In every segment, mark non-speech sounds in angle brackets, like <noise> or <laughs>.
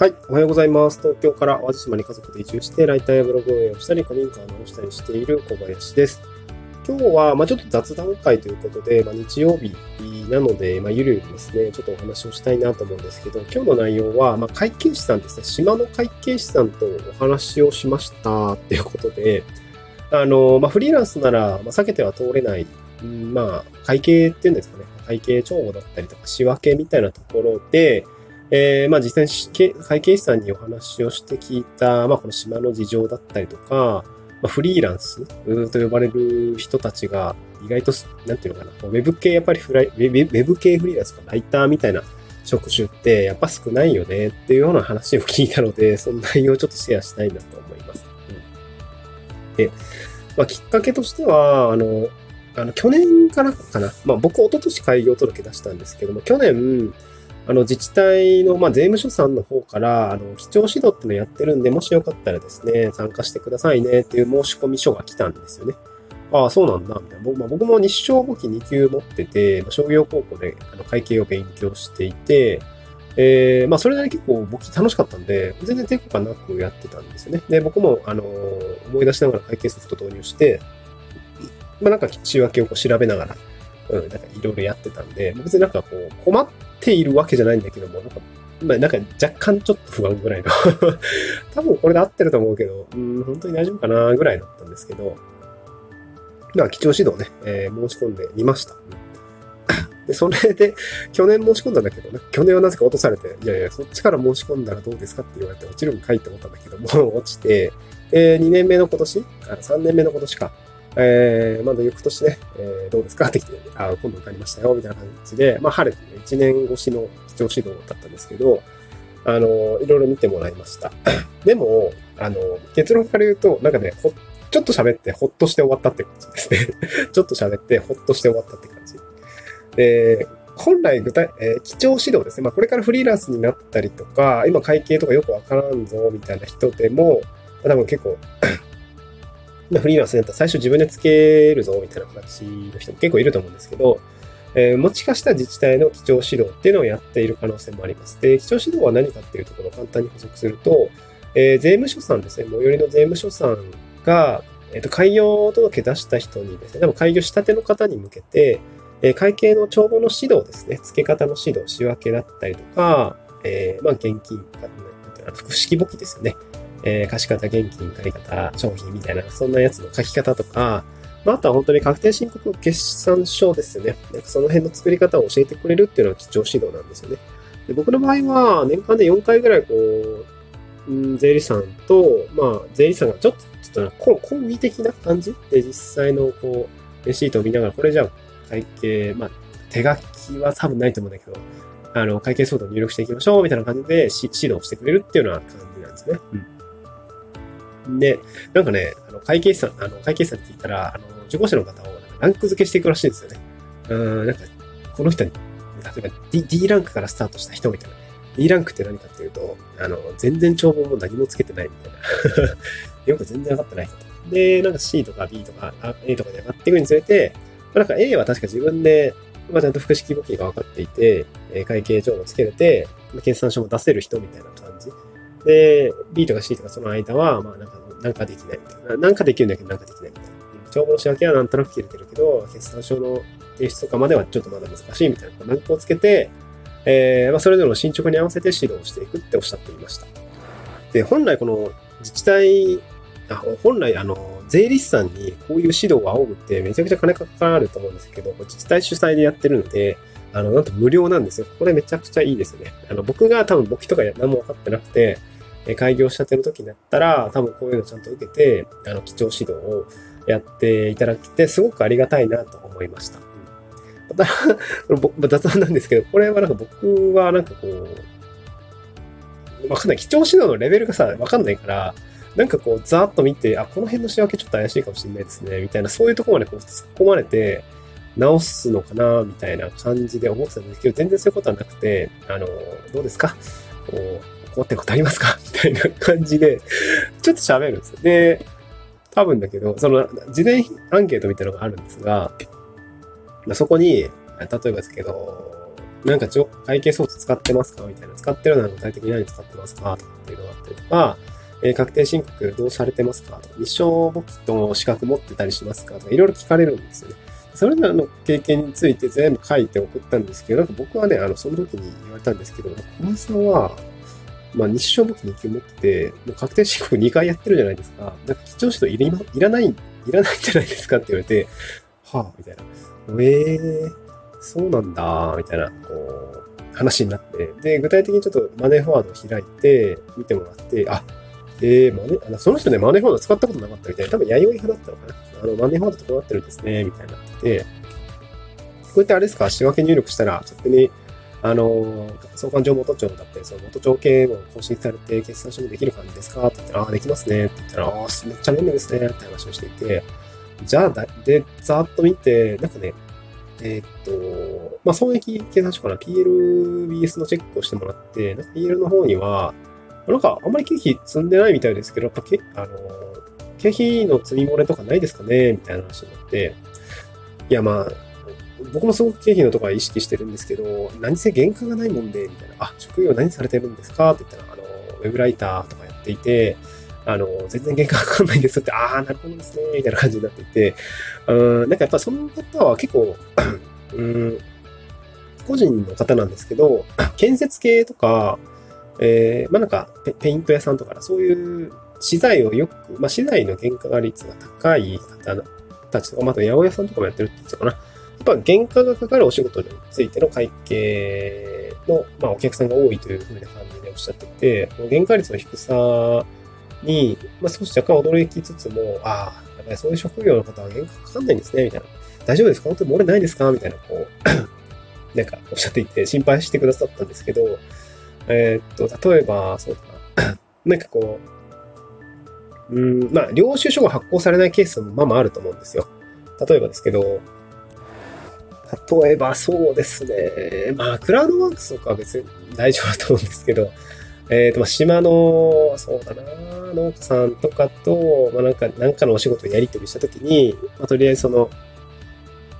はい。おはようございます。東京から淡路島に家族で移住して、ライターやブログ運営をしたり、古民家を直したりしている小林です。今日は、まあちょっと雑談会ということで、まあ、日曜日なので、まあゆるゆるですね、ちょっとお話をしたいなと思うんですけど、今日の内容は、まあ会計士さんですね、島の会計士さんとお話をしましたっていうことで、あの、まあフリーランスなら、まあ、避けては通れない、うん、まあ会計っていうんですかね、会計帳簿だったりとか仕分けみたいなところで、えー、まあ実際に会計士さんにお話をして聞いた、まあこの島の事情だったりとか、まあ、フリーランスと呼ばれる人たちが意外と、なんていうのかな、ウェブ系やっぱりフライ、ウェブ系フリーランスかライターみたいな職種ってやっぱ少ないよねっていうような話を聞いたので、その内容をちょっとシェアしたいなと思います。うん、で、まあ、きっかけとしては、あの、あの去年からかな、まあ僕、一昨年開業届出したんですけども、去年、あの、自治体の、まあ、税務署さんの方から、あの、基調指導っていうのやってるんで、もしよかったらですね、参加してくださいねっていう申し込み書が来たんですよね。ああ、そうなんだ、みたいな。僕,、まあ、僕も日照簿記2級持ってて、商業高校であの会計を勉強していて、えー、まあ、それなりに結構簿記楽しかったんで、全然抵抗感なくやってたんですよね。で、僕も、あの思い出しながら会計ソフト導入して、まあ、なんか仕分けをこう調べながら、うん、なんかいろいろやってたんで、別になんかこう、困っているわけじゃないんだけども、なんか、まあ、なんか若干ちょっと不安ぐらいの。<laughs> 多分これで合ってると思うけど、うん、本当に大丈夫かなぐらいだったんですけど、まあ、基調指導ね、えー、申し込んでみました。<laughs> で、それで、去年申し込んだんだけどね、去年はなぜか落とされて、いやいや、そっちから申し込んだらどうですかって言われて落ちるんかいって思ったんだけども、<laughs> 落ちて、で、2年目の今年、あ3年目の今年か、えー、まだ翌年ね、えー、どうですか？って来て、あ、今度受かりましたよ、みたいな感じで、まあ、晴れてね、1年越しの基調指導だったんですけど、あの、いろいろ見てもらいました。<coughs> でも、あの、結論から言うと、なんかね、ほ、ちょっと喋ってほっとして終わったって感じですね。<laughs> ちょっと喋ってほっとして終わったって感じ。で、本来具体、えー、基調指導ですね。まあ、これからフリーランスになったりとか、今会計とかよくわからんぞ、みたいな人でも、多分結構フリーランスになったら最初自分でつけるぞみたいな形の人も結構いると思うんですけど、えー、もしかしたら自治体の基調指導っていうのをやっている可能性もあります。で、基調指導は何かっていうところを簡単に補足すると、えー、税務署さんですね、最寄りの税務署さんが、えっ、ー、と、開業届出した人にですね、でも開業したての方に向けて、えー、会計の帳簿の指導ですね、付け方の指導、仕分けだったりとか、えー、まあ、現金、複式簿記ですよね。えー、貸方、現金、借方、商品みたいな、そんなやつの書き方とか、まあ、あとは本当に確定申告決算書ですよね。なんかその辺の作り方を教えてくれるっていうのが基調指導なんですよね。で僕の場合は、年間で4回ぐらい、こう、うん、税理士さんと、まあ、税理士さんがちょっと、ちょっと、講義的な感じ？で、実際の、こう、レシートを見ながら、これじゃあ、会計、まあ、手書きは多分ないと思うんだけど、あの、会計ソードを入力していきましょう、みたいな感じで指導してくれるっていうような感じなんですね。うん。で、なんかね、あの会計士さん、あの会計士さんって言ったら、あの受講者の方をランク付けしていくらしいんですよね。うん、なんか、この人に、例えば D, D ランクからスタートした人みたいな。D ランクって何かっていうと、あの、全然帳簿も何もつけてないみたいな。<laughs> よく全然上がってない人。で、なんか C とか B とか A とかで上がっていくにつれて、なんか A は確か自分で、まあ、ちゃんと複式簿記が分かっていて、会計帳もつけれて、決算書も出せる人みたいな感じ。で、B とか C とかその間は、まあなんか、なんかできないみたいな。なんかできるんだけどなんかできないみたいな。帳簿の仕分けはなんとなく切れてるけど、決算書の提出とかまではちょっとまだ難しいみたいな、ランクをつけて、えー、まあそれぞれの進捗に合わせて指導していくっておっしゃっていました。で、本来この自治体、あ本来あの、税理士さんにこういう指導を仰ぐってめちゃくちゃ金かかると思うんですけど、自治体主催でやってるので、あの、なんと無料なんですよ。これめちゃくちゃいいですよね。あの、僕が多分簿記とか何も分かってなくて、え開業したての時になったら、多分こういうのちゃんと受けて、あの、基調指導をやっていただきて、すごくありがたいなと思いました。また、<laughs> 雑談なんですけど、これはなんか僕はなんかこう、わかんない。基調指導のレベルがさ、わかんないから、なんかこう、ざーっと見て、あ、この辺の仕分けちょっと怪しいかもしれないですね、みたいな、そういうところまでこう突っ込まれて、直すのかな、みたいな感じで思ってたんですけど、全然そういうことはなくて、あの、どうですか？こう、困ってることありますか？<laughs> みたいな感じで、ちょっと喋るんですよ。で、多分だけど、その、事前アンケートみたいなのがあるんですが、そこに、例えばですけど、なんか会計装置使ってますか？みたいな。使ってるのは具体的に何使ってますか？とかっていうのがあったりとか、えー、確定申告どうされてますか？とか、日照簿記と資格持ってたりしますか？とか、いろいろ聞かれるんですよね。それらの経験について全部書いて送ったんですけど、なんか僕はね、あの、その時に言われたんですけど、小林さんは、まあ、日照簿記2級持ってて、もう確定申告2回やってるじゃないですか。なんか、貴重紙といらいらない、いらないんじゃないですかって言われて、はあ、みたいな。ええー、そうなんだ、みたいな、こう、話になって、で、具体的にちょっとマネーフォワードを開いて、見てもらって、あ、えー、マネ、その人ね、マネーフォワード使ったことなかったみたいな、多分弥生派だったのかな。あの、マネーフォワードとこうなってるんですね、みたいになってて、こうやってあれですか、仕分け入力したら、勝手に、あの、相関上元帳だったり、その元帳系を更新されて、決算書もできる感じですかって言ったら、ああ、できますね。って言ったら、ああ、めっちゃ便利ですね。って話をしていて、じゃあだ、で、ざーっと見て、なんかね、えー、っと、まあ、損益計算書から PLBS のチェックをしてもらって、なんか PL の方には、なんかあんまり経費積んでないみたいですけど、やっぱ、あの、経費の積み漏れとかないですかね？みたいな話になって、いや、まあ、僕もすごく経費のところは意識してるんですけど、何せ原価がないもんで、みたいな、あ、職業何されてるんですか？って言ったら、あの、ウェブライターとかやっていて、あの、全然原価かかんないんですって、ああ、なるほどですね、みたいな感じになっていて、うん、なんかやっぱその方は結構、<clears throat> うん、個人の方なんですけど、<clears throat> 建設系とか、えー、まあなんかペ、ペイント屋さんとか、そういう資材をよく、まあ資材の原価率が高い方たちとか、また八百屋さんとかもやってるって言ってたかな。やっぱ原価がかかるお仕事についての会計の、まあ、お客さんが多いというふうな感じでおっしゃってて、原価率の低さに、まあ、少し若干驚きつつも、ああ、やっぱりそういう職業の方は原価かかんないんですね、みたいな。大丈夫ですか？本当に漏れないですか？みたいな、こう <coughs> なんかおっしゃっていて心配してくださったんですけど、えー、っと、例えば、そうだな。<coughs> なんかこう、うん、まあ、領収書が発行されないケースもまあまああると思うんですよ。例えばですけど、例えばそうですね。まあ、クラウドワークスとかは別に大丈夫だと思うんですけど、<laughs> えっ、ー、と、まあ、島の、そうだな、農家さんとかと、まあ、なんか、なんかのお仕事やり取りしたときに、まあ、とりあえずその、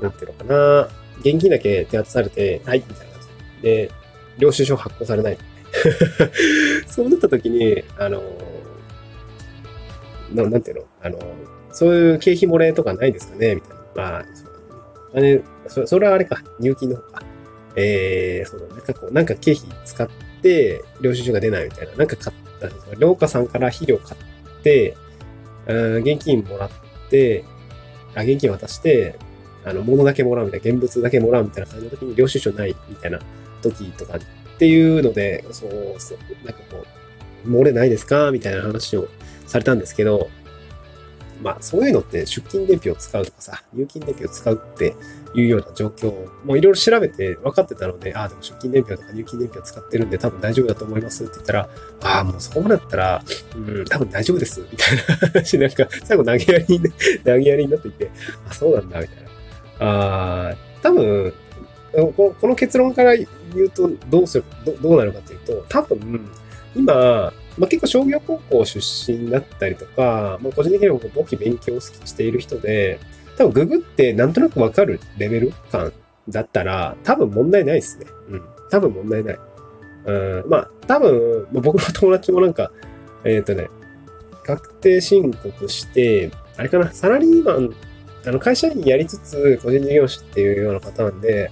なんていうのかな、現金だけ手渡されて、はい、みたいな感じで、領収書発行されない。<laughs> そうなったときに、あの、ななんていうの？あの、そういう経費漏れとかないですかね？みたいな。まあ、あれ、そそれはあれか、入金の。方か。えー、そう、なんかこう、なんか経費使って、領収書が出ないみたいな。なんか買った、農家さんから肥料買って、現金もらって、あ、現金渡して、あの、物だけもらうみたいな、現物だけもらうみたいな感じの時に領収書ないみたいな時とかっていうので、そう、そうなんかこう、漏れないですか？みたいな話をされたんですけど、まあそういうのって出勤伝票を使うとかさ、入金伝票を使うっていうような状況もいろいろ調べて分かってたので、ああ、でも出勤伝票とか入金伝票使ってるんで多分大丈夫だと思いますって言ったら、ああ、もうそこまでだったら、うん、多分大丈夫です、みたいな話、なんか最後投げやりに、投げやりになっていて、あ、そうなんだ、みたいな。ああ多分この結論から言うとどうするどどうなるかというと、多分、今、まあ、結構商業高校出身だったりとか、まあ、個人的には簿記勉強をしている人で、多分ググってなんとなくわかるレベル感だったら、多分問題ないですね。うん。多分問題ない。うん、まあ、多分、ま、僕の友達もなんか、えっ、ー、とね、確定申告して、あれかな、サラリーマンあの会社員やりつつ個人事業主っていうようなパターンで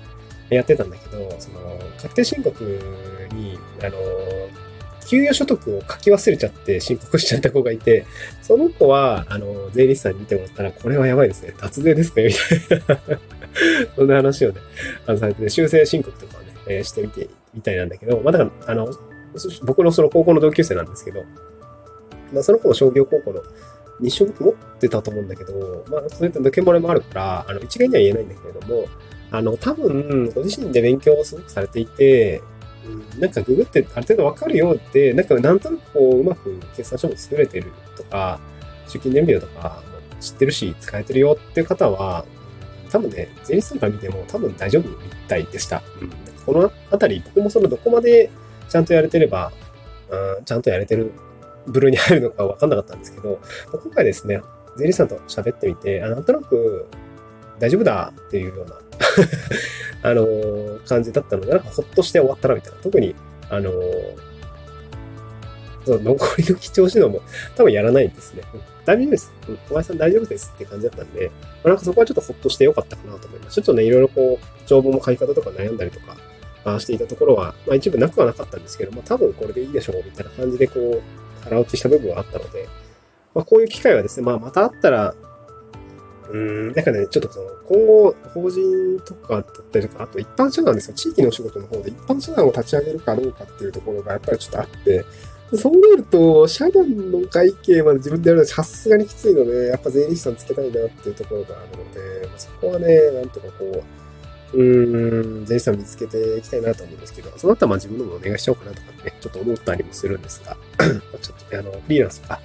やってたんだけど、その確定申告に、あの、給与所得を書き忘れちゃって申告しちゃった子がいて、その子は、あの、税理士さんに見てもらったら、これはやばいですね。脱税ですね。みたいな <laughs> そんな話をね、あの、されて、ね、修正申告とかをね、えー、してみて、みたいなんだけど、まあ、だから、あの、僕のその高校の同級生なんですけど、まあ、その子も商業高校の日照持ってたと思うんだけど、まあ、そういった抜け漏れもあるから、あの、一概には言えないんだけれども、あの、多分、ご自身で勉強をすごくされていて、なんかググってある程度わかるよって、なんかなんとなくこう、うまく決算書も作れてるとか、出勤年齢とか知ってるし、使えてるよっていう方は、多分ね、税理士さんから見ても多分大丈夫みたいでした。うん、このあたり、僕もそのどこまでちゃんとやれてれば、うん、ちゃんとやれてる部類に入るのか分かんなかったんですけど、今回ですね、税理士さんと喋ってみて、あなんとなく大丈夫だっていうような <laughs> あのー、感じだったので、なんかほっとして終わったなみたいな。特に、あのー、その残りの貴重指導も多分やらないんですね。大丈夫です。小林さん大丈夫ですって感じだったんで、まあ、なんかそこはちょっとほっとしてよかったかなと思います。ちょっとね、いろいろこう、帳簿も書き方とか悩んだりとか、あしていたところは、まあ一部なくはなかったんですけど、まあ多分これでいいでしょうみたいな感じでこう、腹落ちした部分はあったので、まあこういう機会はですね、まあまたあったら、うん、なんかね、ちょっとその、今後、法人とかだったりとか、あと一般社団ですよ。地域のお仕事の方で一般社団を立ち上げるかどうかっていうところがやっぱりちょっとあって、そうなると、社団の会計まで自分でやるのはさすがにきついので、やっぱ税理士さんつけたいなっていうところがあるので、まそこはね、なんとかこう、うん、税理士さん見つけていきたいなと思うんですけど、その後はまあ自分のもお願いしようかなとかね、ちょっと思ったりもするんですが、<clears throat> ちょっとねあの、フリーランスとか、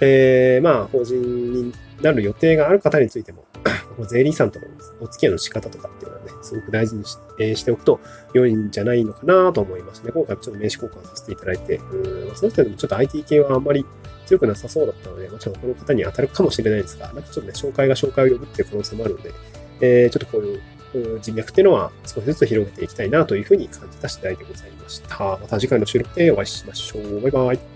えー、まあ、法人になる予定がある方についても、<coughs> 税理士さんとのお付き合いの仕方とかっていうのはね、すごく大事にし,、えー、しておくと良いんじゃないのかなと思いますね。今回ちょっと名刺交換させていただいて、うんその人でもちょっと IT 系はあんまり強くなさそうだったので、もちろんこの方に当たるかもしれないですが、なんかちょっとね、紹介が紹介を呼ぶっていう可能性もあるので、えー、ちょっとこういう人脈っていうのは少しずつ広げていきたいなというふうに感じた次第でございました。また次回の収録でお会いしましょう。バイバイ。